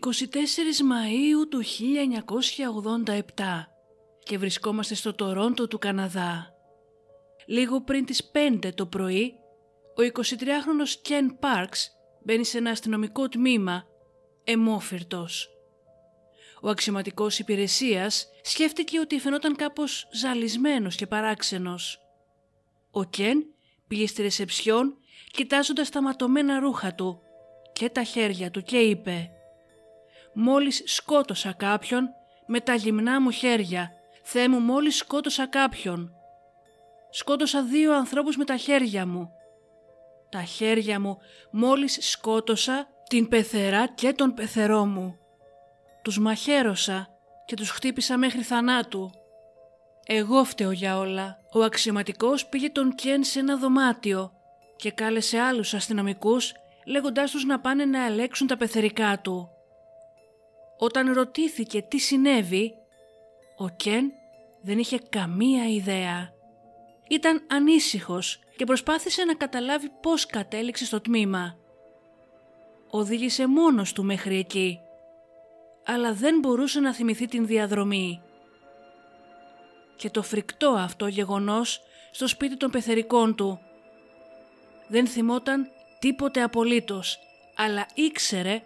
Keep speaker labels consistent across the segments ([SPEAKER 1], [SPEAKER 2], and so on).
[SPEAKER 1] Μαΐου του 1987 και βρισκόμαστε στο Τορόντο του Καναδά. Λίγο πριν τις 5 το πρωί, ο 23χρονος Κεν Πάρξ μπαίνει σε ένα αστυνομικό τμήμα, εμόφυρτος. Ο αξιωματικός υπηρεσίας σκέφτηκε ότι φαινόταν κάπως ζαλισμένος και παράξενος. Ο Κεν πήγε στη ρεσεψιόν κοιτάζοντας τα ματωμένα ρούχα του και τα χέρια του και είπε «Μόλις σκότωσα κάποιον με τα γυμνά μου χέρια, Θεέ μου μόλις σκότωσα κάποιον. Σκότωσα δύο ανθρώπους με τα χέρια μου. Τα χέρια μου μόλις σκότωσα την πεθερά και τον πεθερό μου. Τους μαχαίρωσα και τους χτύπησα μέχρι θανάτου. Εγώ φταίω για όλα. Ο αξιωματικός πήγε τον Κεν σε ένα δωμάτιο και κάλεσε άλλους αστυνομικούς λέγοντάς τους να πάνε να ελέξουν τα πεθερικά του. Όταν ρωτήθηκε τι συνέβη, ο Κεν δεν είχε καμία ιδέα. Ήταν ανήσυχος και προσπάθησε να καταλάβει πώς κατέληξε στο τμήμα. Οδήγησε μόνος του μέχρι εκεί, αλλά δεν μπορούσε να θυμηθεί την διαδρομή. Και το φρικτό αυτό γεγονός στο σπίτι των πεθερικών του. Δεν θυμόταν τίποτε απολύτως, αλλά ήξερε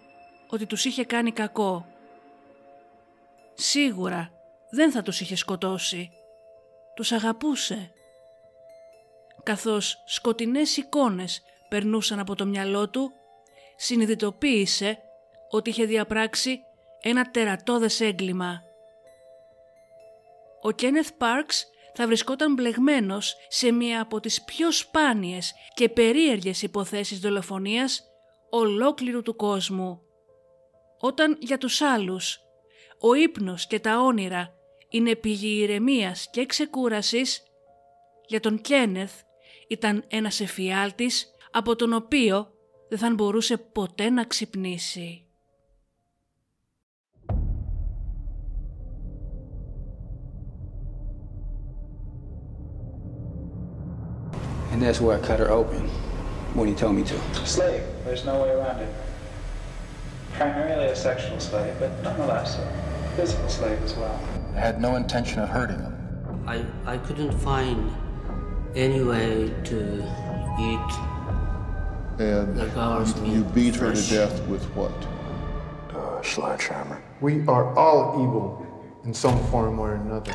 [SPEAKER 1] ότι τους είχε κάνει κακό. Σίγουρα δεν θα τους είχε σκοτώσει. Τους αγαπούσε. Καθώς σκοτεινές εικόνες περνούσαν από το μυαλό του, συνειδητοποίησε ότι είχε διαπράξει ένα τερατώδες έγκλημα. Ο Κένεθ Πάρξ θα βρισκόταν μπλεγμένος σε μία από τις πιο σπάνιες και περίεργες υποθέσεις δολοφονίας ολόκληρου του κόσμου. Όταν για τους άλλους ο ύπνος και τα όνειρα είναι πηγή ηρεμίας και ξεκούρασης, για τον Κένεθ ήταν ένας εφιάλτης από τον οποίο δεν θα μπορούσε ποτέ να ξυπνήσει.
[SPEAKER 2] And that's where I cut her open when he told me to.
[SPEAKER 3] Slave. There's no way around it. Primarily a sexual slave, but nonetheless a physical slave as well.
[SPEAKER 4] I had no intention of hurting him.
[SPEAKER 5] I, I couldn't find any way to eat
[SPEAKER 6] And
[SPEAKER 5] The girls
[SPEAKER 6] you,
[SPEAKER 5] mean
[SPEAKER 6] you beat her to death with what?
[SPEAKER 4] Uh, sledgehammer.
[SPEAKER 7] We are all evil in some form or another.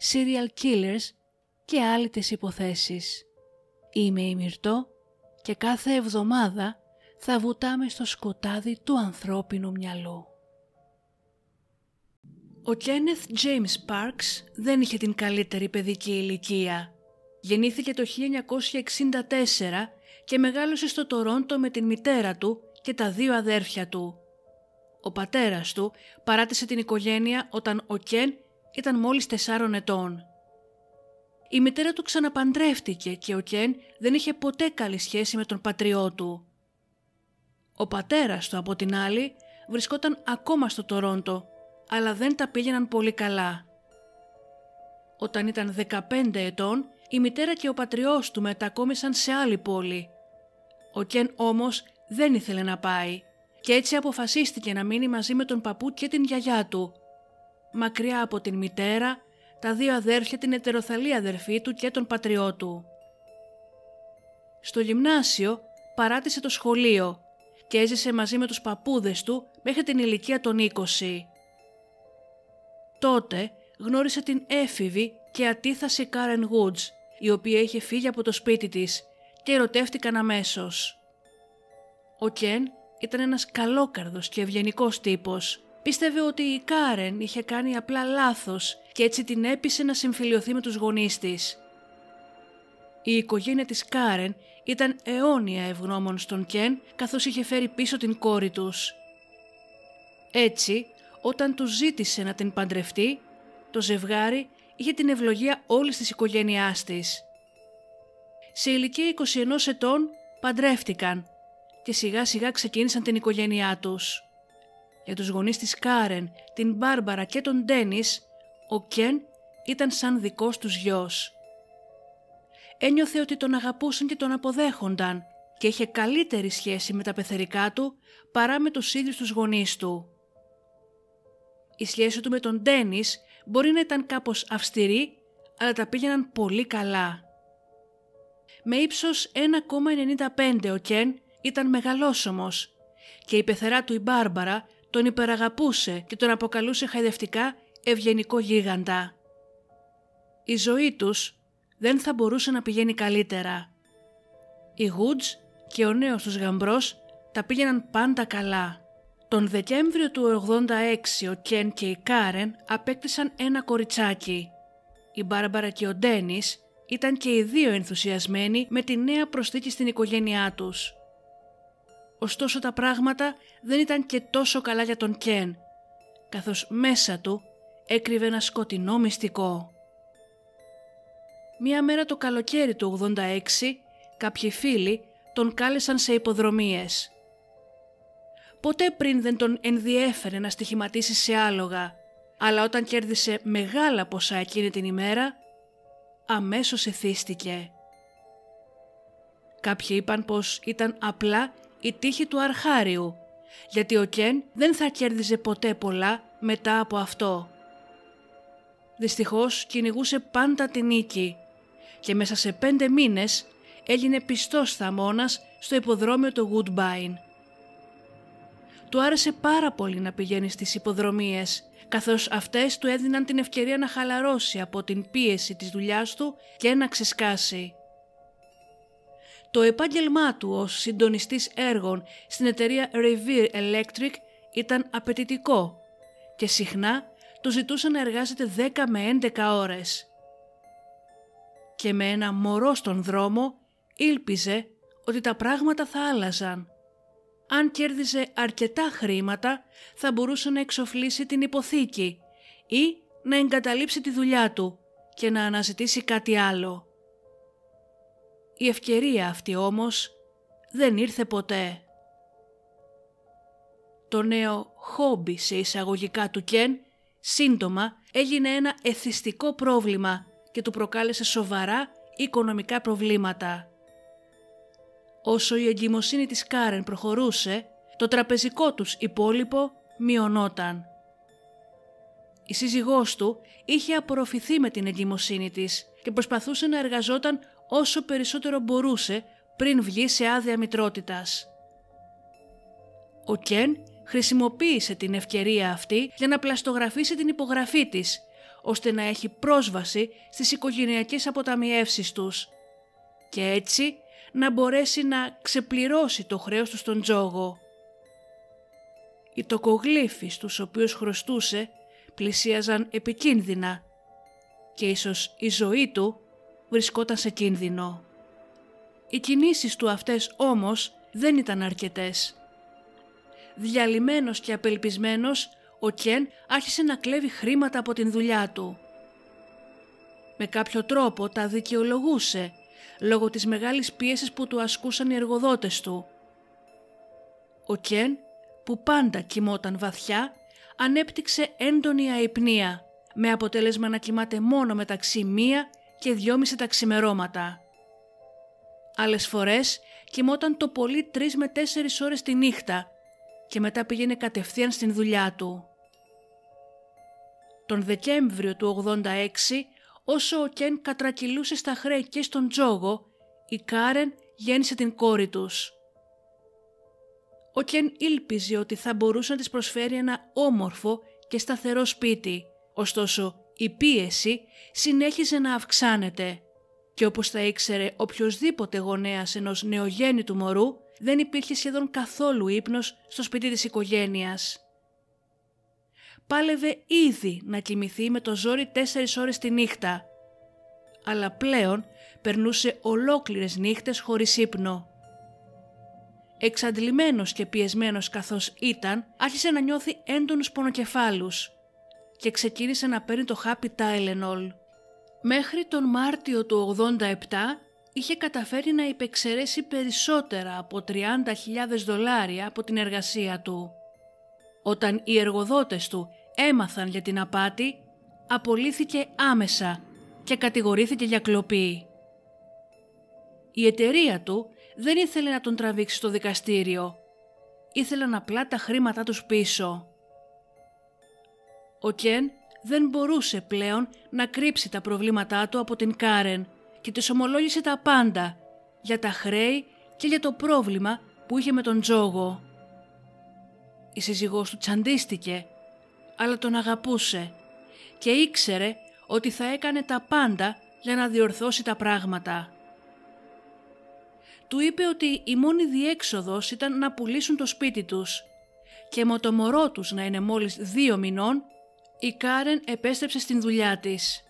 [SPEAKER 1] serial killers και άλλες υποθέσεις. Είμαι η Μυρτώ και κάθε εβδομάδα θα βουτάμε στο σκοτάδι του ανθρώπινου μυαλού. Ο Κένεθ James Πάρξ δεν είχε την καλύτερη παιδική ηλικία. Γεννήθηκε το 1964 και μεγάλωσε στο Τορόντο με την μητέρα του και τα δύο αδέρφια του. Ο πατέρας του παράτησε την οικογένεια όταν ο Κεν ήταν μόλις τεσσάρων ετών. Η μητέρα του ξαναπαντρεύτηκε και ο Κεν δεν είχε ποτέ καλή σχέση με τον πατριό του. Ο πατέρας του από την άλλη βρισκόταν ακόμα στο Τορόντο, αλλά δεν τα πήγαιναν πολύ καλά. Όταν ήταν 15 ετών, η μητέρα και ο πατριός του μετακόμισαν σε άλλη πόλη. Ο Κεν όμως δεν ήθελε να πάει και έτσι αποφασίστηκε να μείνει μαζί με τον παππού και την γιαγιά του. Μακριά από την μητέρα, τα δύο αδέρφια, την ετεροθαλή αδερφή του και τον πατριό του. Στο γυμνάσιο παράτησε το σχολείο και έζησε μαζί με τους παππούδες του μέχρι την ηλικία των 20. Τότε γνώρισε την έφηβη και ατίθασε η Κάρεν Woods, η οποία είχε φύγει από το σπίτι της και ερωτεύτηκαν αμέσως. Ο Κεν ήταν ένας καλόκαρδος και ευγενικός τύπος. Πίστευε ότι η Κάρεν είχε κάνει απλά λάθος και έτσι την έπεισε να συμφιλειωθεί με τους γονείς της. Η οικογένεια της Κάρεν ήταν αιώνια ευγνώμων στον Κεν καθώς είχε φέρει πίσω την κόρη τους. Έτσι, όταν τους ζήτησε να την παντρευτεί, το ζευγάρι είχε την ευλογία όλης της οικογένειάς της. Σε ηλικία 21 ετών παντρεύτηκαν και σιγά σιγά ξεκίνησαν την οικογένειά τους. Για τους γονείς της Κάρεν, την Μπάρμπαρα και τον Ντένις, ο Κεν ήταν σαν δικός τους γιος. Ένιωθε ότι τον αγαπούσαν και τον αποδέχονταν και είχε καλύτερη σχέση με τα πεθερικά του παρά με τους ίδιους τους γονείς του. Η σχέση του με τον Ντένις μπορεί να ήταν κάπως αυστηρή, αλλά τα πήγαιναν πολύ καλά. Με ύψος 1,95 ο Κεν ήταν μεγαλόσωμος και η πεθερά του η Μπάρμπαρα τον υπεραγαπούσε και τον αποκαλούσε χαϊδευτικά ευγενικό γίγαντα. Η ζωή τους δεν θα μπορούσε να πηγαίνει καλύτερα. Οι Γουτζ και ο νέος τους γαμπρός τα πήγαιναν πάντα καλά. Τον Δεκέμβριο του 86 ο Κεν και η Κάρεν απέκτησαν ένα κοριτσάκι. Η Μπάρμπαρα και ο Ντένις ήταν και οι δύο ενθουσιασμένοι με τη νέα προσθήκη στην οικογένειά τους. Ωστόσο τα πράγματα δεν ήταν και τόσο καλά για τον Κεν, καθώς μέσα του έκρυβε ένα σκοτεινό μυστικό. Μία μέρα το καλοκαίρι του 86 κάποιοι φίλοι τον κάλεσαν σε υποδρομίες. Ποτέ πριν δεν τον ενδιέφερε να στοιχηματίσει σε άλογα, αλλά όταν κέρδισε μεγάλα ποσά εκείνη την ημέρα, αμέσως εθίστηκε. Κάποιοι είπαν πως ήταν απλά η τύχη του αρχάριου, γιατί ο Κεν δεν θα κέρδιζε ποτέ πολλά μετά από αυτό. Δυστυχώς κυνηγούσε πάντα την νίκη και μέσα σε πέντε μήνες έγινε πιστός θαμώνας στο υποδρόμιο του Woodbine. Του άρεσε πάρα πολύ να πηγαίνει στις υποδρομίες, καθώς αυτές του έδιναν την ευκαιρία να χαλαρώσει από την πίεση της δουλειάς του και να ξεσκάσει. Το επάγγελμά του ως συντονιστής έργων στην εταιρεία Revere Electric ήταν απαιτητικό και συχνά του ζητούσε να εργάζεται 10 με 11 ώρες. Και με ένα μωρό στον δρόμο ήλπιζε ότι τα πράγματα θα άλλαζαν. Αν κέρδιζε αρκετά χρήματα θα μπορούσε να εξοφλήσει την υποθήκη ή να εγκαταλείψει τη δουλειά του και να αναζητήσει κάτι άλλο. Η ευκαιρία αυτή όμως δεν ήρθε ποτέ. Το νέο χόμπι σε εισαγωγικά του Κεν σύντομα έγινε ένα εθιστικό πρόβλημα και του προκάλεσε σοβαρά οικονομικά προβλήματα. Όσο η εγκυμοσύνη της Κάρεν προχωρούσε, το τραπεζικό τους υπόλοιπο μειωνόταν. Η σύζυγός του είχε απορροφηθεί με την εγκυμοσύνη της και προσπαθούσε να εργαζόταν όσο περισσότερο μπορούσε πριν βγει σε άδεια μητρότητας. Ο Κεν χρησιμοποίησε την ευκαιρία αυτή για να πλαστογραφήσει την υπογραφή της, ώστε να έχει πρόσβαση στις οικογενειακές αποταμιεύσεις τους και έτσι να μπορέσει να ξεπληρώσει το χρέος του στον τζόγο. Οι τοκογλύφοι στους οποίους χρωστούσε πλησίαζαν επικίνδυνα και ίσως η ζωή του βρισκόταν σε κίνδυνο. Οι κινήσεις του αυτές όμως δεν ήταν αρκετές. Διαλυμένος και απελπισμένος, ο Κεν άρχισε να κλέβει χρήματα από την δουλειά του. Με κάποιο τρόπο τα δικαιολογούσε, λόγω της μεγάλης πίεσης που του ασκούσαν οι εργοδότες του. Ο Κεν, που πάντα κοιμόταν βαθιά, ανέπτυξε έντονη αϊπνία, με αποτέλεσμα να κοιμάται μόνο μεταξύ μία και δυόμιση τα ξημερώματα. Άλλες φορές κοιμόταν το πολύ τρεις με τέσσερις ώρες τη νύχτα και μετά πήγαινε κατευθείαν στην δουλειά του. Τον Δεκέμβριο του 86, όσο ο Κεν κατρακυλούσε στα χρέη και στον τζόγο, η Κάρεν γέννησε την κόρη τους. Ο Κεν ήλπιζε ότι θα μπορούσε να της προσφέρει ένα όμορφο και σταθερό σπίτι, ωστόσο Η πίεση συνέχιζε να αυξάνεται και όπως θα ήξερε οποιοδήποτε γονέας ενός νεογέννητου μωρού δεν υπήρχε σχεδόν καθόλου ύπνος στο σπίτι της οικογένειας. Πάλευε ήδη να κοιμηθεί με το ζόρι τέσσερις ώρες τη νύχτα, αλλά πλέον περνούσε ολόκληρες νύχτες χωρίς ύπνο. Εξαντλημένος και πιεσμένος καθώς ήταν, άρχισε να νιώθει έντονους πονοκεφάλους και ξεκίνησε να παίρνει το χάπι Tylenol. Μέχρι τον Μάρτιο του 87 είχε καταφέρει να υπεξαιρέσει περισσότερα από 30.000 δολάρια από την εργασία του. Όταν οι εργοδότες του έμαθαν για την απάτη, απολύθηκε άμεσα και κατηγορήθηκε για κλοπή. Η εταιρεία του δεν ήθελε να τον τραβήξει στο δικαστήριο. Ήθελαν απλά τα χρήματά τους πίσω. Ο Κεν δεν μπορούσε πλέον να κρύψει τα προβλήματά του από την Κάρεν και της ομολόγησε τα πάντα για τα χρέη και για το πρόβλημα που είχε με τον Τζόγο. Η σύζυγός του τσαντίστηκε, αλλά τον αγαπούσε και ήξερε ότι θα έκανε τα πάντα για να διορθώσει τα πράγματα. Του είπε ότι η μόνη διέξοδος ήταν να πουλήσουν το σπίτι τους και με το μωρό τους να είναι μόλις δύο μηνών, η Κάρεν επέστρεψε στην δουλειά της.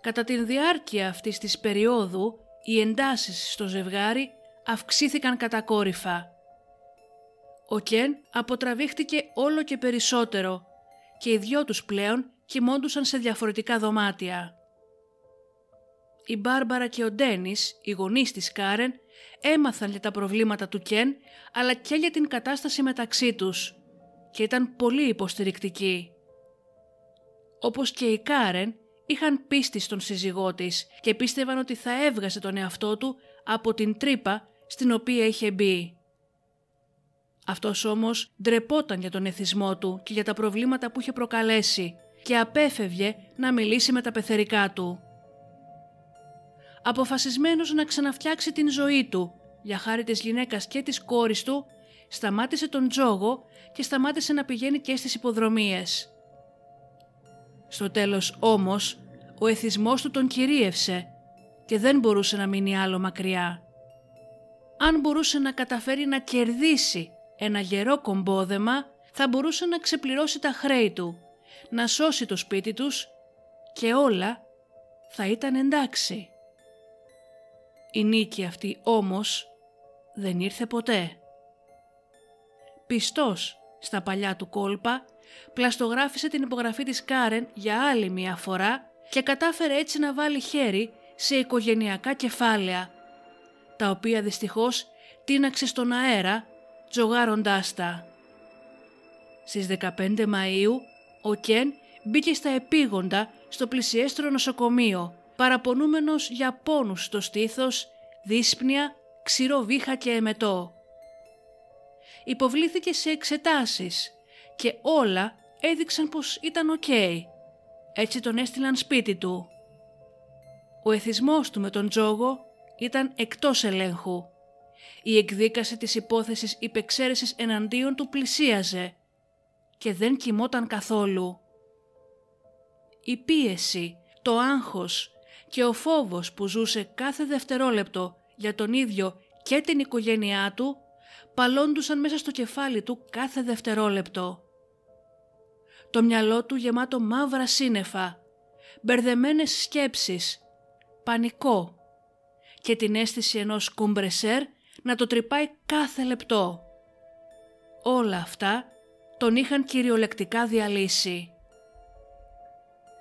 [SPEAKER 1] Κατά την διάρκεια αυτής της περίοδου, οι εντάσεις στο ζευγάρι αυξήθηκαν κατακόρυφα. Ο Κεν αποτραβήχτηκε όλο και περισσότερο και οι δυο τους πλέον κοιμώντουσαν σε διαφορετικά δωμάτια. Η Μπάρμπαρα και ο Ντένις, οι γονείς της Κάρεν, έμαθαν για τα προβλήματα του Κεν αλλά και για την κατάσταση μεταξύ τους και ήταν πολύ υποστηρικτικοί. Όπως και η Κάρεν, είχαν πίστη στον σύζυγό της και πίστευαν ότι θα έβγαζε τον εαυτό του από την τρύπα στην οποία είχε μπει. Αυτός όμως ντρεπόταν για τον εθισμό του και για τα προβλήματα που είχε προκαλέσει και απέφευγε να μιλήσει με τα πεθερικά του. Αποφασισμένος να ξαναφτιάξει την ζωή του για χάρη της γυναίκας και της κόρης του, σταμάτησε τον τζόγο και σταμάτησε να πηγαίνει και στις υποδρομίες. Στο τέλος όμως, ο εθισμός του τον κυρίευσε και δεν μπορούσε να μείνει άλλο μακριά. Αν μπορούσε να καταφέρει να κερδίσει ένα γερό κομπόδεμα, θα μπορούσε να ξεπληρώσει τα χρέη του, να σώσει το σπίτι τους και όλα θα ήταν εντάξει. Η νίκη αυτή όμως δεν ήρθε ποτέ. Πιστός στα παλιά του κόλπα, πλαστογράφησε την υπογραφή της Κάρεν για άλλη μία φορά και κατάφερε έτσι να βάλει χέρι σε οικογενειακά κεφάλαια, τα οποία δυστυχώς τίναξε στον αέρα τζογάροντάς τα. Στις 15 Μαΐου ο Κεν μπήκε στα επείγοντα στο πλησιέστερο νοσοκομείο, παραπονούμενος για πόνους στο στήθος, δύσπνοια, ξηρό βήχα και εμετό. Υποβλήθηκε σε εξετάσεις και όλα έδειξαν πως ήταν οκ. Έτσι τον έστειλαν σπίτι του. Ο εθισμός του με τον Τζόγο ήταν εκτός ελέγχου. Η εκδίκαση της υπόθεσης υπεξαίρεσης εναντίον του πλησίαζε και δεν κοιμόταν καθόλου. Η πίεση, το άγχος και ο φόβος που ζούσε κάθε δευτερόλεπτο για τον ίδιο και την οικογένειά του παλώντουσαν μέσα στο κεφάλι του κάθε δευτερόλεπτο. Το μυαλό του γεμάτο μαύρα σύννεφα, μπερδεμένες σκέψεις, πανικό και την αίσθηση ενός κουμπρεσέρ να το τρυπάει κάθε λεπτό. Όλα αυτά τον είχαν κυριολεκτικά διαλύσει.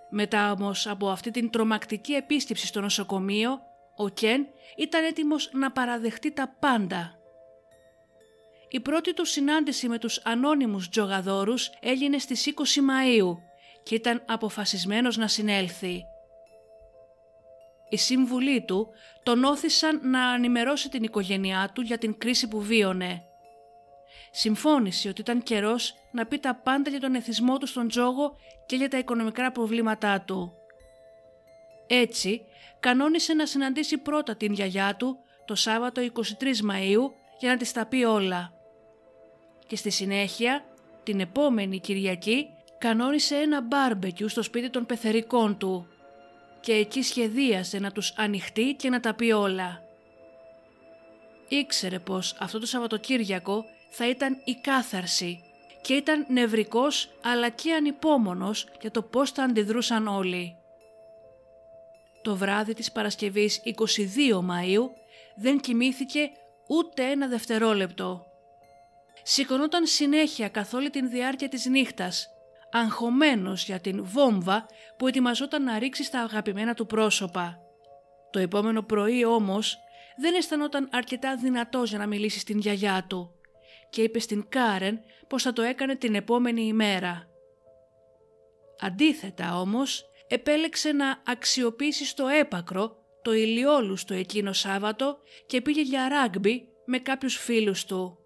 [SPEAKER 1] Μετά όμως από αυτή την τρομακτική επίσκεψη στο νοσοκομείο, ο Κεν ήταν έτοιμος να παραδεχτεί τα πάντα. Η πρώτη του συνάντηση με τους ανώνυμους τζογαδόρους έγινε στις 20 Μαΐου και ήταν αποφασισμένος να συνέλθει. Οι σύμβουλοι του τον όθησαν να ενημερώσει την οικογένειά του για την κρίση που βίωνε. Συμφώνησε ότι ήταν καιρός να πει τα πάντα για τον εθισμό του στον τζόγο και για τα οικονομικά προβλήματά του. Έτσι, κανόνισε να συναντήσει πρώτα την γιαγιά του το Σάββατο 23 Μαΐου για να της τα πει όλα. Και στη συνέχεια, την επόμενη Κυριακή, κανόνισε ένα μπάρμπεκιου στο σπίτι των πεθερικών του και εκεί σχεδίασε να τους ανοιχτεί και να τα πει όλα. Ήξερε πως αυτό το Σαββατοκύριακο θα ήταν η κάθαρση και ήταν νευρικός αλλά και ανυπόμονος για το πώς θα αντιδρούσαν όλοι. Το βράδυ της Παρασκευής 22 Μαΐου δεν κοιμήθηκε ούτε ένα δευτερόλεπτο. Σηκωνόταν συνέχεια καθ' όλη την διάρκεια της νύχτας, αγχωμένος για την βόμβα που ετοιμαζόταν να ρίξει στα αγαπημένα του πρόσωπα. Το επόμενο πρωί όμως δεν αισθανόταν αρκετά δυνατός για να μιλήσει στην γιαγιά του και είπε στην Κάρεν πως θα το έκανε την επόμενη ημέρα. Αντίθετα όμως επέλεξε να αξιοποιήσει στο έπακρο το ηλιόλουστο εκείνο Σάββατο και πήγε για ράγκμπι με κάποιους φίλους του.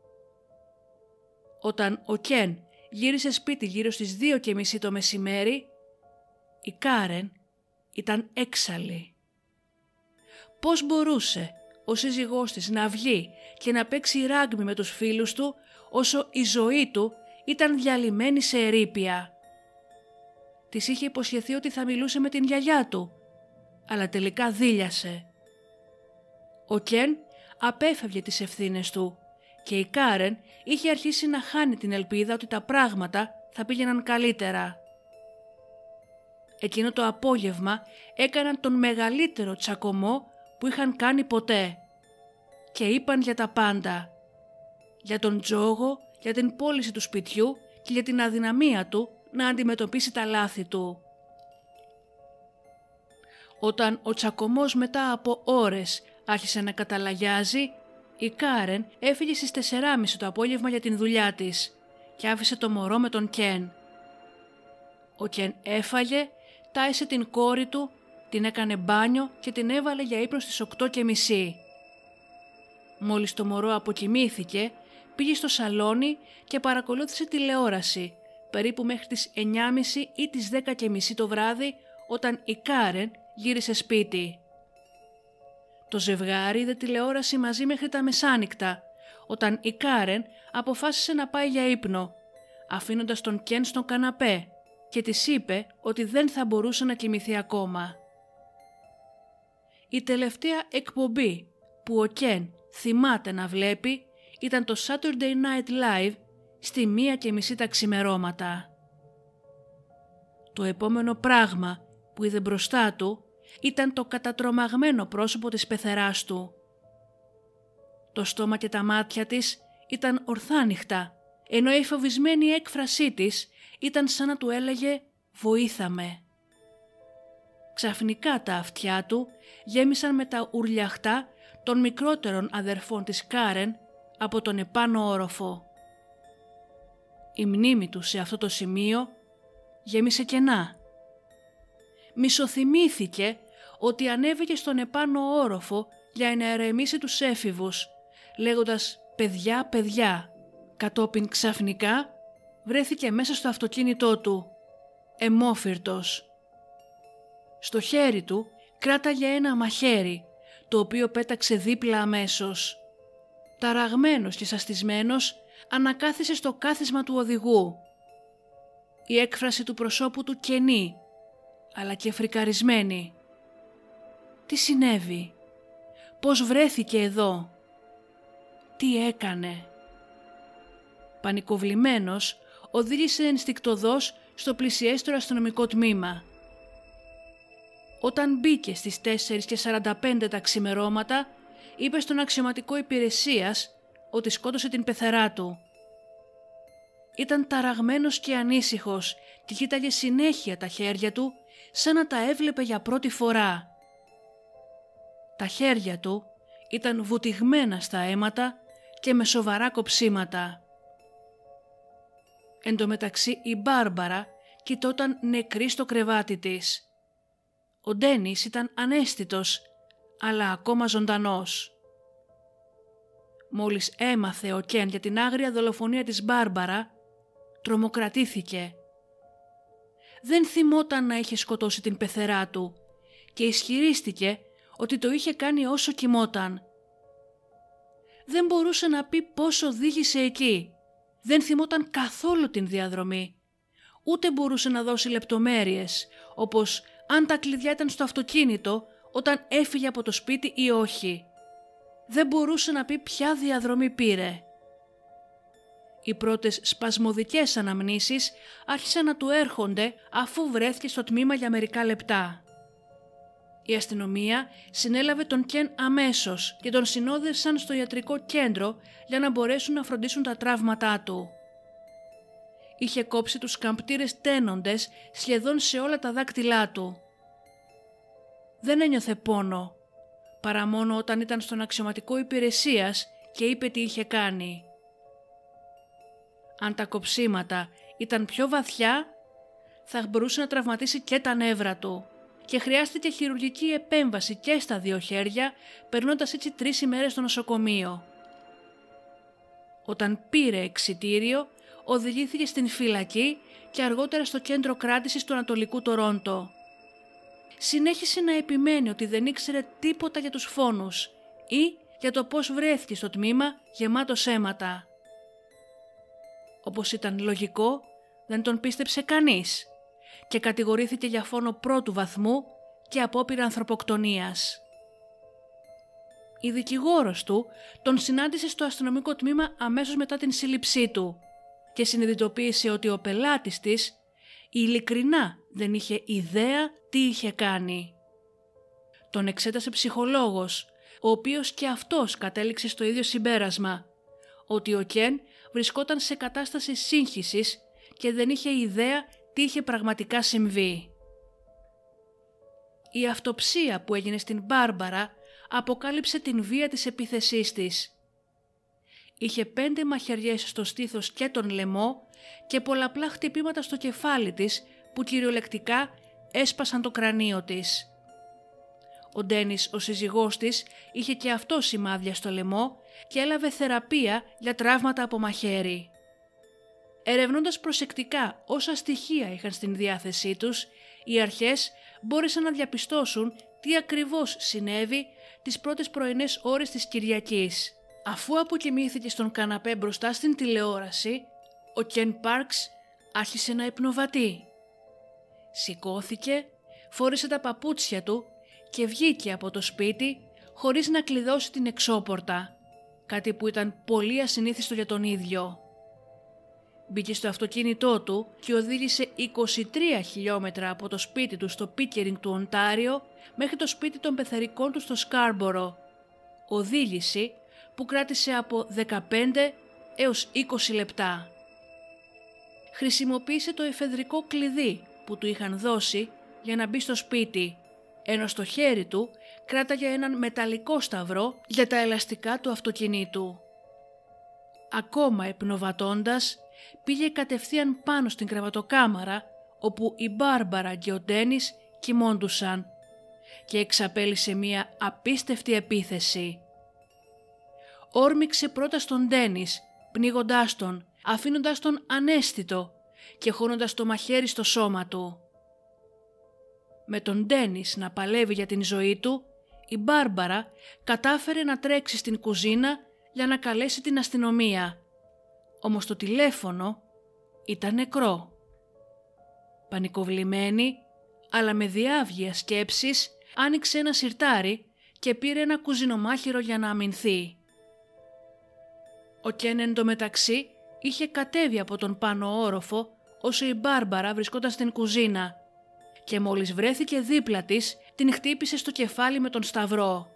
[SPEAKER 1] Όταν ο Κεν γύρισε σπίτι γύρω στις δύο και μισή το μεσημέρι, η Κάρεν ήταν έξαλλη. Πώς μπορούσε ο σύζυγός της να βγει και να παίξει ράγκμπι με τους φίλους του όσο η ζωή του ήταν διαλυμένη σε ερήπια; Της είχε υποσχεθεί ότι θα μιλούσε με την γιαγιά του, αλλά τελικά δίλιασε. Ο Κεν απέφευγε τις ευθύνες του και η Κάρεν είχε αρχίσει να χάνει την ελπίδα ότι τα πράγματα θα πήγαιναν καλύτερα. Εκείνο το απόγευμα έκαναν τον μεγαλύτερο τσακωμό που είχαν κάνει ποτέ και είπαν για τα πάντα. Για τον τζόγο, για την πώληση του σπιτιού και για την αδυναμία του να αντιμετωπίσει τα λάθη του. Όταν ο τσακωμός μετά από ώρες άρχισε να καταλαγιάζει, η Κάρεν έφυγε στις 4.30 το απόγευμα για την δουλειά της και άφησε το μωρό με τον Κεν. Ο Κεν έφαγε, τάισε την κόρη του, την έκανε μπάνιο και την έβαλε για ύπνο στις 8.30. Μόλις το μωρό αποκοιμήθηκε, πήγε στο σαλόνι και παρακολούθησε τηλεόραση, περίπου μέχρι τις 9.30 ή τις 10.30 το βράδυ, όταν η Κάρεν γύρισε σπίτι. Το ζευγάρι είδε τηλεόραση μαζί μέχρι τα μεσάνυχτα, όταν η Κάρεν αποφάσισε να πάει για ύπνο, αφήνοντας τον Κεν στον καναπέ και της είπε ότι δεν θα μπορούσε να κοιμηθεί ακόμα. Η τελευταία εκπομπή που ο Κεν θυμάται να βλέπει ήταν το Saturday Night Live στη μία και μισή τα ξημερώματα. Το επόμενο πράγμα που είδε μπροστά του ήταν το κατατρομαγμένο πρόσωπο της πεθεράς του. Το στόμα και τα μάτια της ήταν ορθάνυχτα, ενώ η φοβισμένη έκφρασή της ήταν σαν να του έλεγε «Βοήθαμε». Ξαφνικά τα αυτιά του γέμισαν με τα ουρλιαχτά των μικρότερων αδερφών της Κάρεν από τον επάνω όροφο. Η μνήμη του σε αυτό το σημείο γέμισε κενά. Μισοθυμήθηκε ότι ανέβηκε στον επάνω όροφο για να ερεμήσει τους έφηβους, λέγοντας «παιδιά, παιδιά». Κατόπιν ξαφνικά βρέθηκε μέσα στο αυτοκίνητό του, εμόφυρτος. Στο χέρι του κράταγε ένα μαχαίρι, το οποίο πέταξε δίπλα αμέσως. Ταραγμένος και σαστισμένος, ανακάθισε στο κάθισμα του οδηγού. Η έκφραση του προσώπου του κενή, αλλά και φρικαρισμένη. Τι συνέβη, πώς βρέθηκε εδώ, τι έκανε; Πανικοβλημένος, οδήγησε ενστικτοδός στο πλησιέστερο αστυνομικό τμήμα. Όταν μπήκε στις 4 και 45 τα ξημερώματα, είπε στον αξιωματικό υπηρεσίας ότι σκότωσε την πεθερά του. Ήταν ταραγμένος και ανήσυχος και κοίταγε συνέχεια τα χέρια του σαν να τα έβλεπε για πρώτη φορά. Τα χέρια του ήταν βουτυγμένα στα αίματα και με σοβαρά κοψίματα. Εν τω μεταξύ η Μπάρμπαρα κοιτόταν νεκρή στο κρεβάτι της. Ο Ντένις ήταν ανέστητος, αλλά ακόμα ζωντανός. Μόλις έμαθε ο Κεν για την άγρια δολοφονία της Μπάρμπαρα, τρομοκρατήθηκε. Δεν θυμόταν να είχε σκοτώσει την πεθερά του και ισχυρίστηκε ότι το είχε κάνει όσο κοιμόταν. Δεν μπορούσε να πει πόσο οδήγησε εκεί. Δεν θυμόταν καθόλου την διαδρομή. ούτε μπορούσε να δώσει λεπτομέρειες, όπως αν τα κλειδιά ήταν στο αυτοκίνητο όταν έφυγε από το σπίτι ή όχι. Δεν μπορούσε να πει ποια διαδρομή πήρε. Οι πρώτες σπασμωδικές αναμνήσεις άρχισαν να του έρχονται αφού βρέθηκε στο τμήμα για μερικά λεπτά. Η αστυνομία συνέλαβε τον Κεν αμέσως και τον συνόδευσαν στο ιατρικό κέντρο για να μπορέσουν να φροντίσουν τα τραύματά του. Είχε κόψει τους καμπτήρες τένοντες σχεδόν σε όλα τα δάκτυλά του. Δεν ένιωθε πόνο, παρά μόνο όταν ήταν στον αξιωματικό υπηρεσίας και είπε τι είχε κάνει. Αν τα κοψίματα ήταν πιο βαθιά, θα μπορούσε να τραυματίσει και τα νεύρα του και χρειάστηκε χειρουργική επέμβαση και στα δύο χέρια, περνώντας έτσι τρεις ημέρες στο νοσοκομείο. Όταν πήρε εξιτήριο, οδηγήθηκε στην φυλακή και αργότερα στο κέντρο κράτησης του Ανατολικού Τορόντο. Συνέχισε να επιμένει ότι δεν ήξερε τίποτα για τους φόνους ή για το πώς βρέθηκε στο τμήμα γεμάτο αίματα. Όπως ήταν λογικό, δεν τον πίστεψε κανείς και κατηγορήθηκε για φόνο πρώτου βαθμού και απόπειρα ανθρωποκτονίας. Η δικηγόρος του τον συνάντησε στο αστυνομικό τμήμα αμέσως μετά την σύλληψή του και συνειδητοποίησε ότι ο πελάτης της ειλικρινά δεν είχε ιδέα τι είχε κάνει. Τον εξέτασε ψυχολόγος, ο οποίος και αυτός κατέληξε στο ίδιο συμπέρασμα, ότι ο Κεν βρισκόταν σε κατάσταση σύγχυσης και δεν είχε ιδέα τι είχε πραγματικά συμβεί. Η αυτοψία που έγινε στην Μπάρμπαρα αποκάλυψε την βία της επίθεσής της. Είχε πέντε μαχαιριές στο στήθος και τον λαιμό και πολλαπλά χτυπήματα στο κεφάλι της που κυριολεκτικά έσπασαν το κρανίο της. Ο Ντένις, ο σύζυγός της, είχε και αυτό σημάδια στο λαιμό και έλαβε θεραπεία για τραύματα από μαχαίρι. Ερευνώντας προσεκτικά όσα στοιχεία είχαν στην διάθεσή τους, οι αρχές μπόρεσαν να διαπιστώσουν τι ακριβώς συνέβη τις πρώτες πρωινές ώρες της Κυριακής. Αφού αποκοιμήθηκε στον καναπέ μπροστά στην τηλεόραση, ο Κεν Πάρξ άρχισε να υπνοβατεί. Σηκώθηκε, φόρεσε τα παπούτσια του και βγήκε από το σπίτι χωρίς να κλειδώσει την εξώπορτα, κάτι που ήταν πολύ ασυνήθιστο για τον ίδιο. Μπήκε στο αυτοκίνητό του και οδήγησε 23 χιλιόμετρα από το σπίτι του στο Πίκερινγκ του Οντάριο μέχρι το σπίτι των πεθερικών του στο Σκάρμπορο. Οδήγηση που κράτησε από 15 έως 20 λεπτά. Χρησιμοποίησε το εφεδρικό κλειδί που του είχαν δώσει για να μπει στο σπίτι, ενώ στο χέρι του κράταγε έναν μεταλλικό σταυρό για τα ελαστικά του αυτοκινήτου. Ακόμα επνοβατώντας, πήγε κατευθείαν πάνω στην κρεβατοκάμαρα όπου η Μπάρμπαρα και ο Ντένις κοιμώντουσαν και εξαπέλυσε μία απίστευτη επίθεση. Όρμηξε πρώτα στον Ντένις, πνίγοντάς τον, αφήνοντας τον ανέστητο και χώνοντας το μαχαίρι στο σώμα του. Με τον Ντένις να παλεύει για την ζωή του, η Μπάρμπαρα κατάφερε να τρέξει στην κουζίνα για να καλέσει την αστυνομία όμως το τηλέφωνο ήταν νεκρό. Πανικοβλημένη, αλλά με διάβγεια σκέψεις, άνοιξε ένα σιρτάρι και πήρε ένα κουζινομάχυρο για να αμυνθεί. Ο Κέν εντωμεταξύ είχε κατέβει από τον πάνω όροφο όσο η Μπάρμπαρα βρισκόταν στην κουζίνα και μόλις βρέθηκε δίπλα της την χτύπησε στο κεφάλι με τον σταυρό.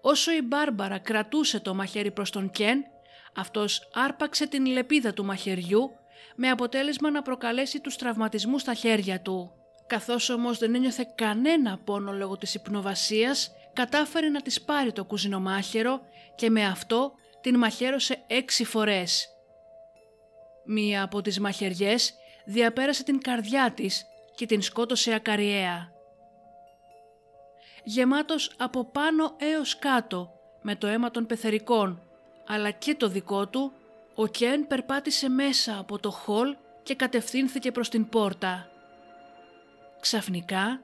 [SPEAKER 1] Όσο η Μπάρμπαρα κρατούσε το μαχαίρι προς τον Κεν, αυτός άρπαξε την λεπίδα του μαχαιριού με αποτέλεσμα να προκαλέσει τους τραυματισμούς στα χέρια του. Καθώς όμως δεν ένιωθε κανένα πόνο λόγω της υπνοβασίας, κατάφερε να της πάρει το κουζινομάχαιρο και με αυτό την μαχαίρωσε έξι φορές. Μία από τις μαχαιριές διαπέρασε την καρδιά της και την σκότωσε ακαριέα. Γεμάτος από πάνω έως κάτω με το αίμα των πεθερικών αλλά και το δικό του, ο Κέν περπάτησε μέσα από το χολ και κατευθύνθηκε προς την πόρτα. Ξαφνικά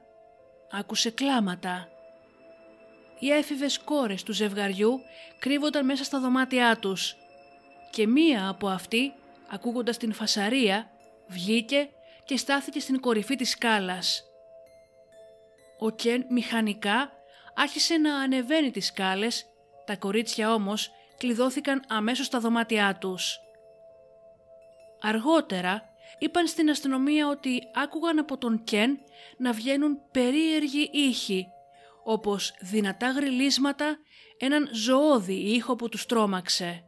[SPEAKER 1] άκουσε κλάματα. Οι έφηβες κόρες του ζευγαριού κρύβονταν μέσα στα δωμάτια τους και μία από αυτή, ακούγοντας την φασαρία, βγήκε και στάθηκε στην κορυφή της σκάλας. Ο Κεν μηχανικά άρχισε να ανεβαίνει τις σκάλες, τα κορίτσια όμως κλειδώθηκαν αμέσως στα δωμάτια τους. Αργότερα είπαν στην αστυνομία ότι άκουγαν από τον Κεν να βγαίνουν περίεργοι ήχοι, όπως δυνατά γριλίσματα, έναν ζωώδη ήχο που τους τρόμαξε.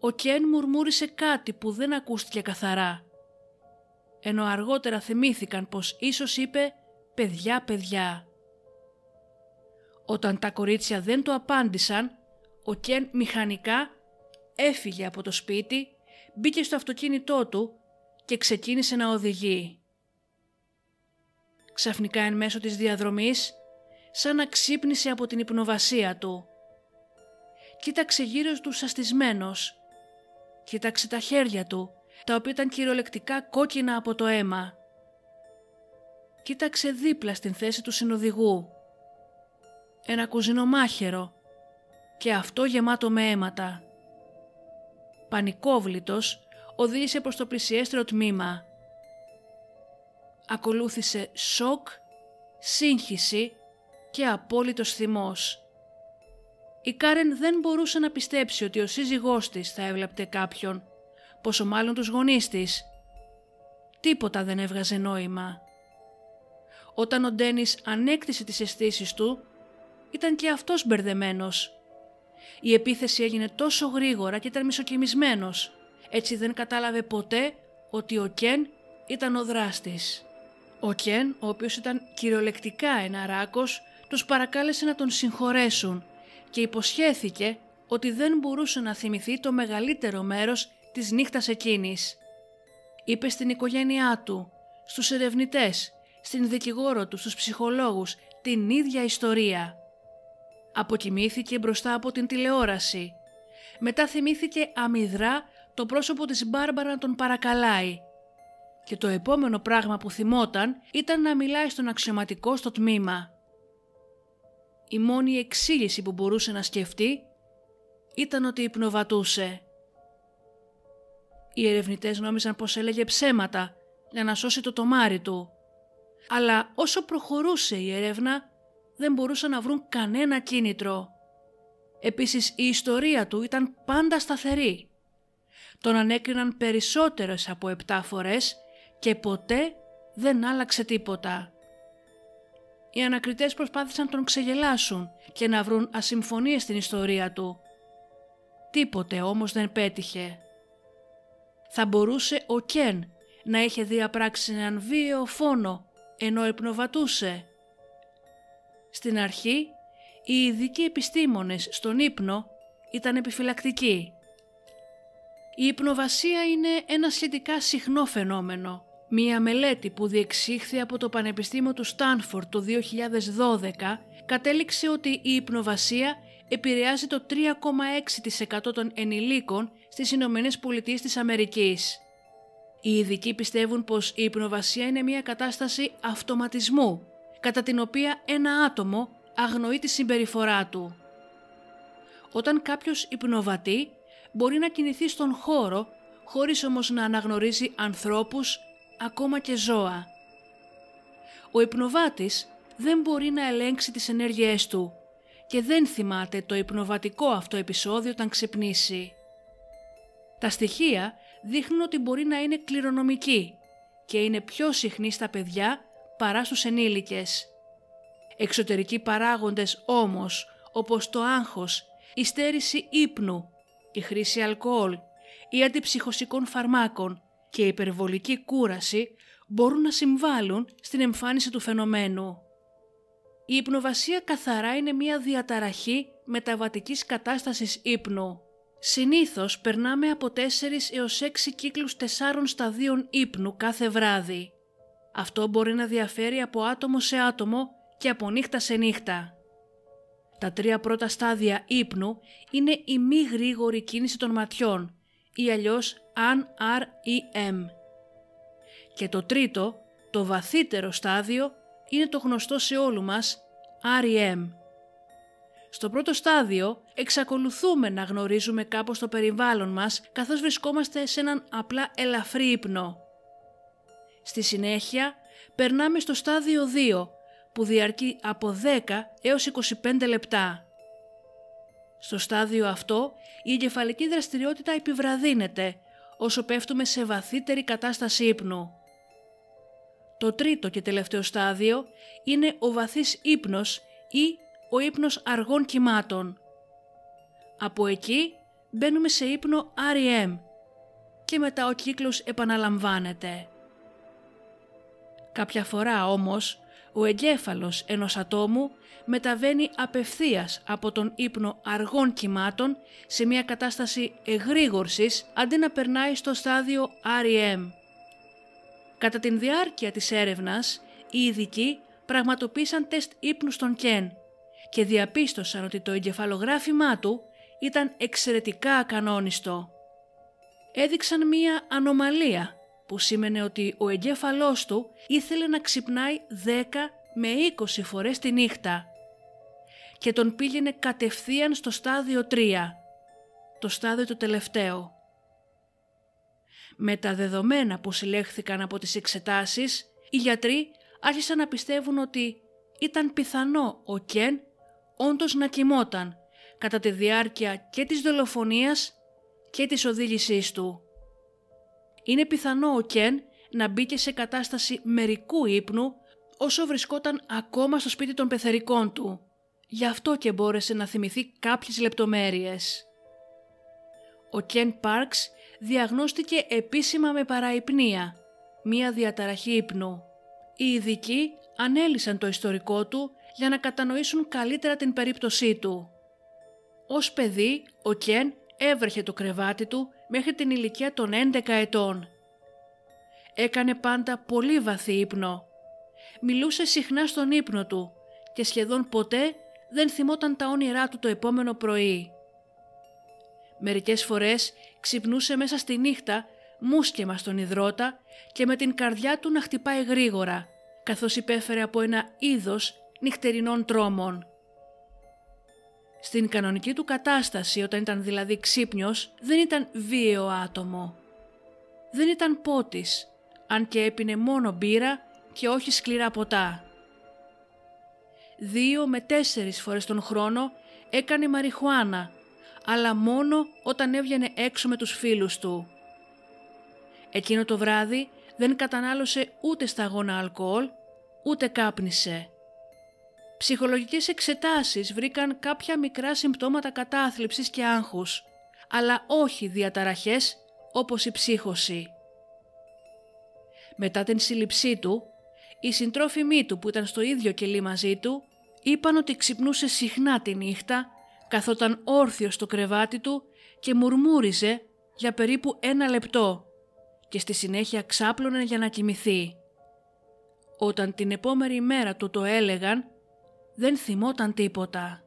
[SPEAKER 1] Ο Κεν μουρμούρισε κάτι που δεν ακούστηκε καθαρά, ενώ αργότερα θυμήθηκαν πως ίσως είπε «παιδιά, παιδιά». Όταν τα κορίτσια δεν το απάντησαν, ο Κεν μηχανικά έφυγε από το σπίτι, μπήκε στο αυτοκίνητό του και ξεκίνησε να οδηγεί. Ξαφνικά εν μέσω της διαδρομής, σαν να ξύπνησε από την υπνοβασία του. Κοίταξε γύρω του σαστισμένος. Κοίταξε τα χέρια του, τα οποία ήταν κυριολεκτικά κόκκινα από το αίμα. Κοίταξε δίπλα στην θέση του συνοδηγού. Ένα κουζινό μάχαιρο και αυτό γεμάτο με αίματα. Πανικόβλητος οδήγησε προς το πλησιέστερο τμήμα. Ακολούθησε σοκ, σύγχυση και απόλυτος θυμός. Η Κάρεν δεν μπορούσε να πιστέψει ότι ο σύζυγός της θα έβλεπτε κάποιον, πόσο μάλλον τους γονείς της. Τίποτα δεν έβγαζε νόημα. Όταν ο Ντένις ανέκτησε τις αισθήσεις του, ήταν και αυτός μπερδεμένος. Η επίθεση έγινε τόσο γρήγορα και ήταν μισοκιμισμένος, έτσι δεν κατάλαβε ποτέ ότι ο Κεν ήταν ο δράστης. Ο Κεν, ο οποίος ήταν κυριολεκτικά ένα ράκος, τους παρακάλεσε να τον συγχωρέσουν και υποσχέθηκε ότι δεν μπορούσε να θυμηθεί το μεγαλύτερο μέρος της νύχτας εκείνης. Είπε στην οικογένειά του, στους ερευνητές, στην δικηγόρο του, στους ψυχολόγους, την ίδια ιστορία. Αποκοιμήθηκε μπροστά από την τηλεόραση. Μετά θυμήθηκε αμυδρά το πρόσωπο της Μπάρμπαρα να τον παρακαλάει. Και το επόμενο πράγμα που θυμόταν ήταν να μιλάει στον αξιωματικό στο τμήμα. Η μόνη εξήγηση που μπορούσε να σκεφτεί ήταν ότι υπνοβατούσε. Οι ερευνητές νόμιζαν πως έλεγε ψέματα για να σώσει το τομάρι του. Αλλά όσο προχωρούσε η έρευνα δεν μπορούσαν να βρουν κανένα κίνητρο. Επίσης η ιστορία του ήταν πάντα σταθερή. Τον ανέκριναν περισσότερες από επτά φορές και ποτέ δεν άλλαξε τίποτα. Οι ανακριτές προσπάθησαν να τον ξεγελάσουν και να βρουν ασυμφωνίες στην ιστορία του. Τίποτε όμως δεν πέτυχε. Θα μπορούσε ο Κεν να είχε διαπράξει έναν βίαιο φόνο ενώ υπνοβατούσε. Στην αρχή, οι ειδικοί επιστήμονες στον ύπνο ήταν επιφυλακτικοί. Η υπνοβασία είναι ένα σχετικά συχνό φαινόμενο. Μία μελέτη που διεξήχθη από το Πανεπιστήμιο του Στάνφορντ το 2012 κατέληξε ότι η υπνοβασία επηρεάζει το 3,6% των ενηλίκων στις Ηνωμένες Πολιτείες της Αμερικής. Οι ειδικοί πιστεύουν πως η υπνοβασία είναι μια κατάσταση αυτοματισμού, κατά την οποία ένα άτομο αγνοεί τη συμπεριφορά του. Όταν κάποιος υπνοβατεί, μπορεί να κινηθεί στον χώρο, χωρίς όμως να αναγνωρίζει ανθρώπους, ακόμα και ζώα. Ο υπνοβάτης δεν μπορεί να ελέγξει τις ενέργειές του και δεν θυμάται το υπνοβατικό αυτό επεισόδιο όταν ξυπνήσει. Τα στοιχεία δείχνουν ότι μπορεί να είναι κληρονομική και είναι πιο συχνή στα παιδιά παρά στους ενήλικες. Εξωτερικοί παράγοντες όμως, όπως το άγχος, η στέρηση ύπνου, η χρήση αλκοόλ, η αντιψυχωσικών φαρμάκων και η υπερβολική κούραση μπορούν να συμβάλλουν στην εμφάνιση του φαινομένου. Η υπνοβασία καθαρά είναι μια διαταραχή μεταβατικής κατάστασης ύπνου. Συνήθως περνάμε από 4 έως 6 κύκλους 4 σταδίων ύπνου κάθε βράδυ. Αυτό μπορεί να διαφέρει από άτομο σε άτομο και από νύχτα σε νύχτα. Τα τρία πρώτα στάδια ύπνου είναι η μη γρήγορη κίνηση των ματιών ή αλλιώς ANREM. Και το τρίτο, το βαθύτερο στάδιο, είναι το γνωστό σε όλους μας REM. Στο πρώτο στάδιο εξακολουθούμε να γνωρίζουμε κάπως το περιβάλλον μας καθώς βρισκόμαστε σε έναν απλά ελαφρύ ύπνο. Στη συνέχεια περνάμε στο στάδιο 2 που διαρκεί από 10 έως 25 λεπτά. Στο στάδιο αυτό η εγκεφαλική δραστηριότητα επιβραδύνεται όσο πέφτουμε σε βαθύτερη κατάσταση ύπνου. Το τρίτο και τελευταίο στάδιο είναι ο βαθύς ύπνος ή ο ύπνος αργών κυμάτων. Από εκεί μπαίνουμε σε ύπνο REM και μετά ο κύκλος επαναλαμβάνεται. Κάποια φορά όμως ο εγκέφαλος ενός ατόμου μεταβαίνει απευθείας από τον ύπνο αργών κυμάτων σε μια κατάσταση εγρήγορσης αντί να περνάει στο στάδιο REM. Κατά την διάρκεια της έρευνας, οι ειδικοί πραγματοποίησαν τεστ ύπνου στον Κεν και διαπίστωσαν ότι το εγκεφαλογράφημά του ήταν εξαιρετικά ακανόνιστο. Έδειξαν μία ανομαλία που σήμαινε ότι ο εγκέφαλός του ήθελε να ξυπνάει 10 με 20 φορές τη νύχτα και τον πήγαινε κατευθείαν στο στάδιο 3, το στάδιο το τελευταίο. Με τα δεδομένα που συλλέχθηκαν από τις εξετάσεις, οι γιατροί άρχισαν να πιστεύουν ότι ήταν πιθανό ο Κεν όντως να κοιμόταν κατά τη διάρκεια και της δολοφονίας και της οδήγησής του. Είναι πιθανό ο Κεν να μπήκε σε κατάσταση μερικού ύπνου όσο βρισκόταν ακόμα στο σπίτι των πεθερικών του. Γι' αυτό και μπόρεσε να θυμηθεί κάποιες λεπτομέρειες. Ο Κεν Πάρξ διαγνώστηκε επίσημα με παραϊπνία, μία διαταραχή ύπνου. Οι ειδικοί ανέλησαν το ιστορικό του για να κατανοήσουν καλύτερα την περίπτωσή του. Ως παιδί, ο Κεν έβρεχε το κρεβάτι του μέχρι την ηλικία των 11 ετών. Έκανε πάντα πολύ βαθύ ύπνο. Μιλούσε συχνά στον ύπνο του και σχεδόν ποτέ δεν θυμόταν τα όνειρά του το επόμενο πρωί. Μερικές φορές ξυπνούσε μέσα στη νύχτα μουσκεμα στον υδρότα και με την καρδιά του να χτυπάει γρήγορα, καθώς υπέφερε από ένα είδος νυχτερινών τρόμων. Στην κανονική του κατάσταση, όταν ήταν δηλαδή ξύπνιος, δεν ήταν βίαιο άτομο. Δεν ήταν πότης, αν και έπινε μόνο μπύρα και όχι σκληρά ποτά. Δύο με τέσσερις φορές τον χρόνο έκανε μαριχουάνα, αλλά μόνο όταν έβγαινε έξω με τους φίλους του. Εκείνο το βράδυ δεν κατανάλωσε ούτε σταγόνα αλκοόλ, ούτε κάπνισε. Ψυχολογικές εξετάσεις βρήκαν κάποια μικρά συμπτώματα κατάθλιψης και άγχους, αλλά όχι διαταραχές όπως η ψύχωση. Μετά την σύλληψή του, οι συντρόφιμοί του που ήταν στο ίδιο κελί μαζί του είπαν ότι ξυπνούσε συχνά τη νύχτα, καθόταν όρθιος στο κρεβάτι του και μουρμούριζε για περίπου ένα λεπτό και στη συνέχεια ξάπλωνε για να κοιμηθεί. Όταν την επόμενη μέρα του το έλεγαν, δεν θυμόταν τίποτα.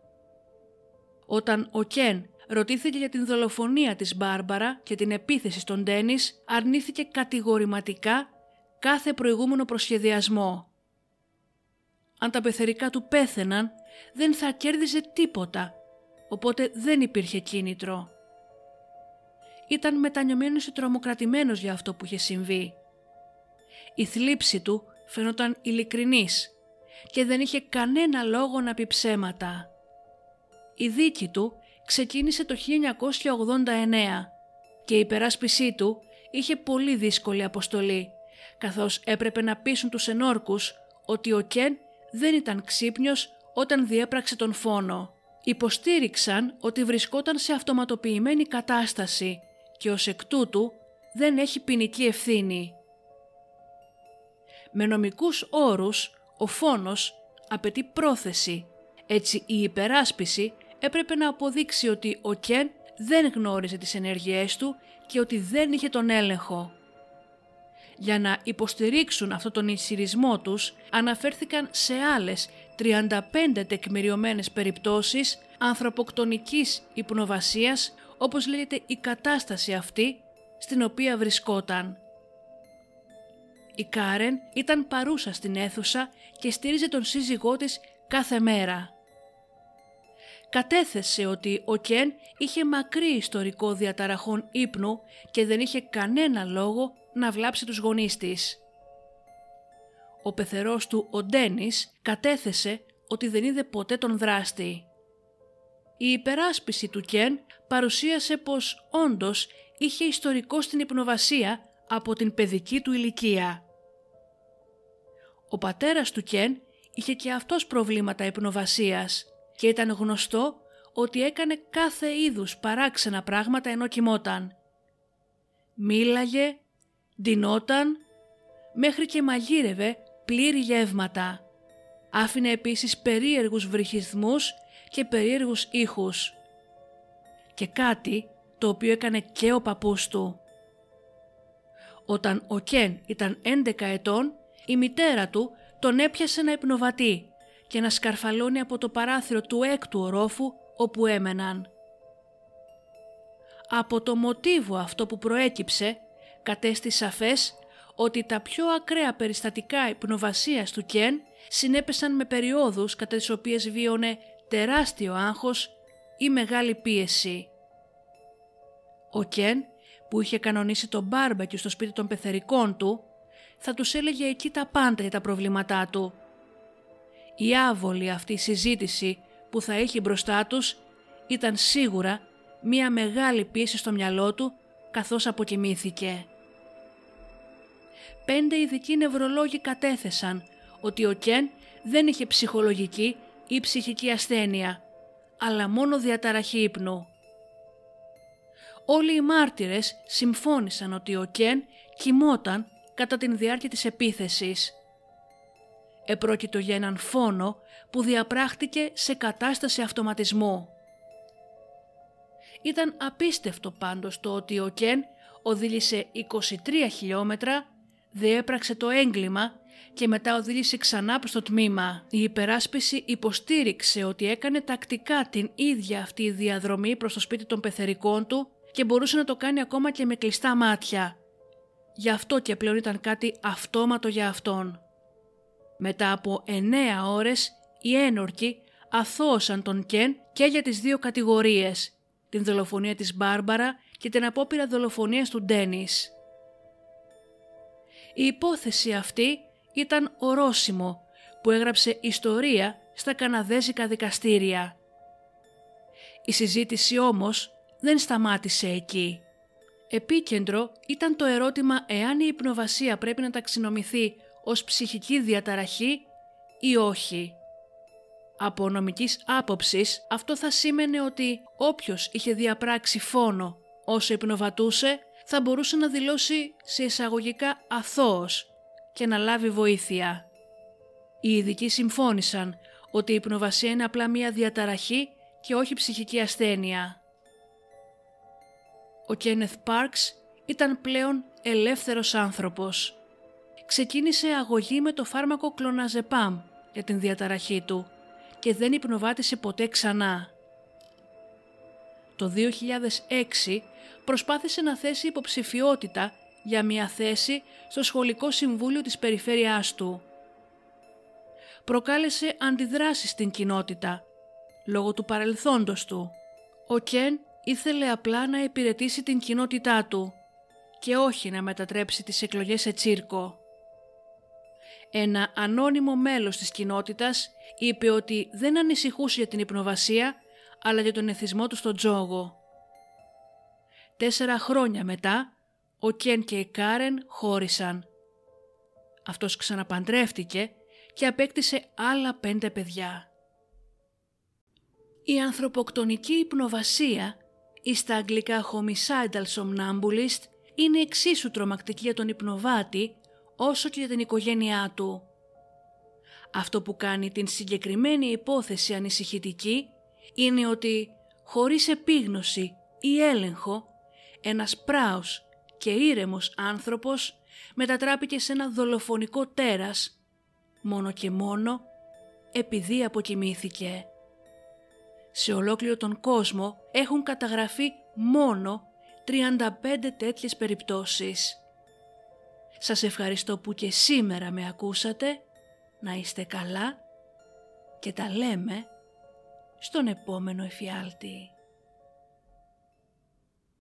[SPEAKER 1] Όταν ο Κεν ρωτήθηκε για την δολοφονία της Μπάρμπαρα και την επίθεση στον Ντένις, αρνήθηκε κατηγορηματικά κάθε προηγούμενο προσχεδιασμό. Αν τα πεθερικά του πέθαιναν, δεν θα κέρδιζε τίποτα, οπότε δεν υπήρχε κίνητρο. Ήταν μετανιωμένος και τρομοκρατημένος για αυτό που είχε συμβεί. Η θλίψη του φαινόταν ειλικρινής και δεν είχε κανένα λόγο να πει ψέματα. Η δίκη του ξεκίνησε το 1989 και η υπεράσπισή του είχε πολύ δύσκολη αποστολή, καθώς έπρεπε να πείσουν τους ενόρκους ότι ο Κεν δεν ήταν ξύπνιος όταν διέπραξε τον φόνο. Υποστήριξαν ότι βρισκόταν σε αυτοματοποιημένη κατάσταση και ως εκ τούτου δεν έχει ποινική ευθύνη. Με νομικούς όρους ο φόνος απαιτεί πρόθεση. Έτσι η υπεράσπιση έπρεπε να αποδείξει ότι ο Κεν δεν γνώριζε τις ενέργειές του και ότι δεν είχε τον έλεγχο. Για να υποστηρίξουν αυτό τον ισχυρισμό τους αναφέρθηκαν σε άλλες 35 τεκμηριωμένες περιπτώσεις ανθρωποκτονικής υπνοβασίας όπως λέγεται η κατάσταση αυτή στην οποία βρισκόταν. Η Κάρεν ήταν παρούσα στην αίθουσα και στήριζε τον σύζυγό της κάθε μέρα. κατέθεσε ότι ο Κεν είχε μακρύ ιστορικό διαταραχών ύπνου και δεν είχε κανένα λόγο να βλάψει τους γονείς της. Ο πεθερός του, ο Ντένις, κατέθεσε ότι δεν είδε ποτέ τον δράστη. Η υπεράσπιση του Κεν παρουσίασε πως όντως είχε ιστορικό στην υπνοβασία από την παιδική του ηλικία. Ο πατέρας του Κεν είχε και αυτός προβλήματα υπνοβασίας και ήταν γνωστό ότι έκανε κάθε είδους παράξενα πράγματα ενώ κοιμόταν. Μίλαγε, ντυνόταν, μέχρι και μαγείρευε πλήρη γεύματα. Άφηνε επίσης περίεργους βρυχισμούς και περίεργους ήχους. Και κάτι το οποίο έκανε και ο παππούς του. Όταν ο Κεν ήταν 11 ετών, η μητέρα του τον έπιασε να υπνοβατεί και να σκαρφαλώνει από το παράθυρο του έκτου ορόφου όπου έμεναν. Από το μοτίβο αυτό που προέκυψε, κατέστη σαφές ότι τα πιο ακραία περιστατικά υπνοβασίας του Κεν συνέπεσαν με περιόδους κατά τις οποίες βίωνε τεράστιο άγχος ή μεγάλη πίεση. Ο Κεν που είχε κανονίσει τον μπάρμπακι στο σπίτι των πεθερικών του θα τους έλεγε εκεί τα πάντα για τα προβλήματά του. Η άβολη αυτή συζήτηση που θα είχε μπροστά τους ήταν σίγουρα μία μεγάλη πίεση στο μυαλό του καθώς αποκοιμήθηκε. Πέντε ειδικοί νευρολόγοι κατέθεσαν ότι ο Κεν δεν είχε ψυχολογική ή ψυχική ασθένεια, αλλά μόνο διαταραχή ύπνου. Όλοι οι μάρτυρες συμφώνησαν ότι ο Κεν κοιμόταν κατά την διάρκεια της επίθεσης. Επρόκειτο για έναν φόνο που διαπράχτηκε σε κατάσταση αυτοματισμού. Ήταν απίστευτο πάντως το ότι ο Κεν οδήλησε 23 χιλιόμετρα, διέπραξε το έγκλημα και μετά οδήγησε ξανά προς το τμήμα. Η υπεράσπιση υποστήριξε ότι έκανε τακτικά την ίδια αυτή η διαδρομή προς το σπίτι των πεθερικών του και μπορούσε να το κάνει ακόμα και με κλειστά μάτια. Γι' αυτό και πλέον ήταν κάτι αυτόματο για αυτόν. Μετά από εννέα ώρες οι ένορκοι αθώωσαν τον Κεν και για τις δύο κατηγορίες, την δολοφονία της Μπάρμπαρα και την απόπειρα δολοφονίας του Ντένις. Η υπόθεση αυτή ήταν ορόσημο που έγραψε ιστορία στα καναδέζικα δικαστήρια. Η συζήτηση όμως δεν σταμάτησε εκεί. Επίκεντρο ήταν το ερώτημα εάν η υπνοβασία πρέπει να ταξινομηθεί ως ψυχική διαταραχή ή όχι. Από νομικής άποψης αυτό θα σήμαινε ότι όποιος είχε διαπράξει φόνο όσο υπνοβατούσε θα μπορούσε να δηλώσει σε εισαγωγικά αθώος και να λάβει βοήθεια. Οι ειδικοί συμφώνησαν ότι η υπνοβασία είναι απλά μία διαταραχή και όχι ψυχική ασθένεια. Ο Κένεθ Πάρξ ήταν πλέον ελεύθερος άνθρωπος. Ξεκίνησε αγωγή με το φάρμακο κλοναζεπάμ για την διαταραχή του και δεν υπνοβάτησε ποτέ ξανά. Το 2006 προσπάθησε να θέσει υποψηφιότητα για μια θέση στο σχολικό συμβούλιο της περιφέρειάς του. Προκάλεσε αντιδράσεις στην κοινότητα, λόγω του παρελθόντος του. Ο Κεν ήθελε απλά να υπηρετήσει την κοινότητά του και όχι να μετατρέψει τις εκλογές σε τσίρκο. Ένα ανώνυμο μέλος της κοινότητας είπε ότι δεν ανησυχούσε για την υπνοβασία αλλά για τον εθισμό του στον τζόγο. Τέσσερα χρόνια μετά ο Κεν και η Κάρεν χώρισαν. Αυτός ξαναπαντρεύτηκε και απέκτησε άλλα πέντε παιδιά. Η ανθρωποκτονική υπνοβασία ή στα αγγλικά homicidal somnambulist είναι εξίσου τρομακτική για τον υπνοβάτη όσο και για την οικογένειά του. Αυτό που κάνει την συγκεκριμένη υπόθεση ανησυχητική είναι ότι χωρίς επίγνωση ή έλεγχο ένας πράος και ήρεμος άνθρωπος μετατράπηκε σε ένα δολοφονικό τέρας, μόνο και μόνο επειδή αποκοιμήθηκε. Σε ολόκληρο τον κόσμο έχουν καταγραφεί μόνο 35 τέτοιες περιπτώσεις. Σας ευχαριστώ που και σήμερα με ακούσατε, να είστε καλά και τα λέμε στον επόμενο εφιάλτη.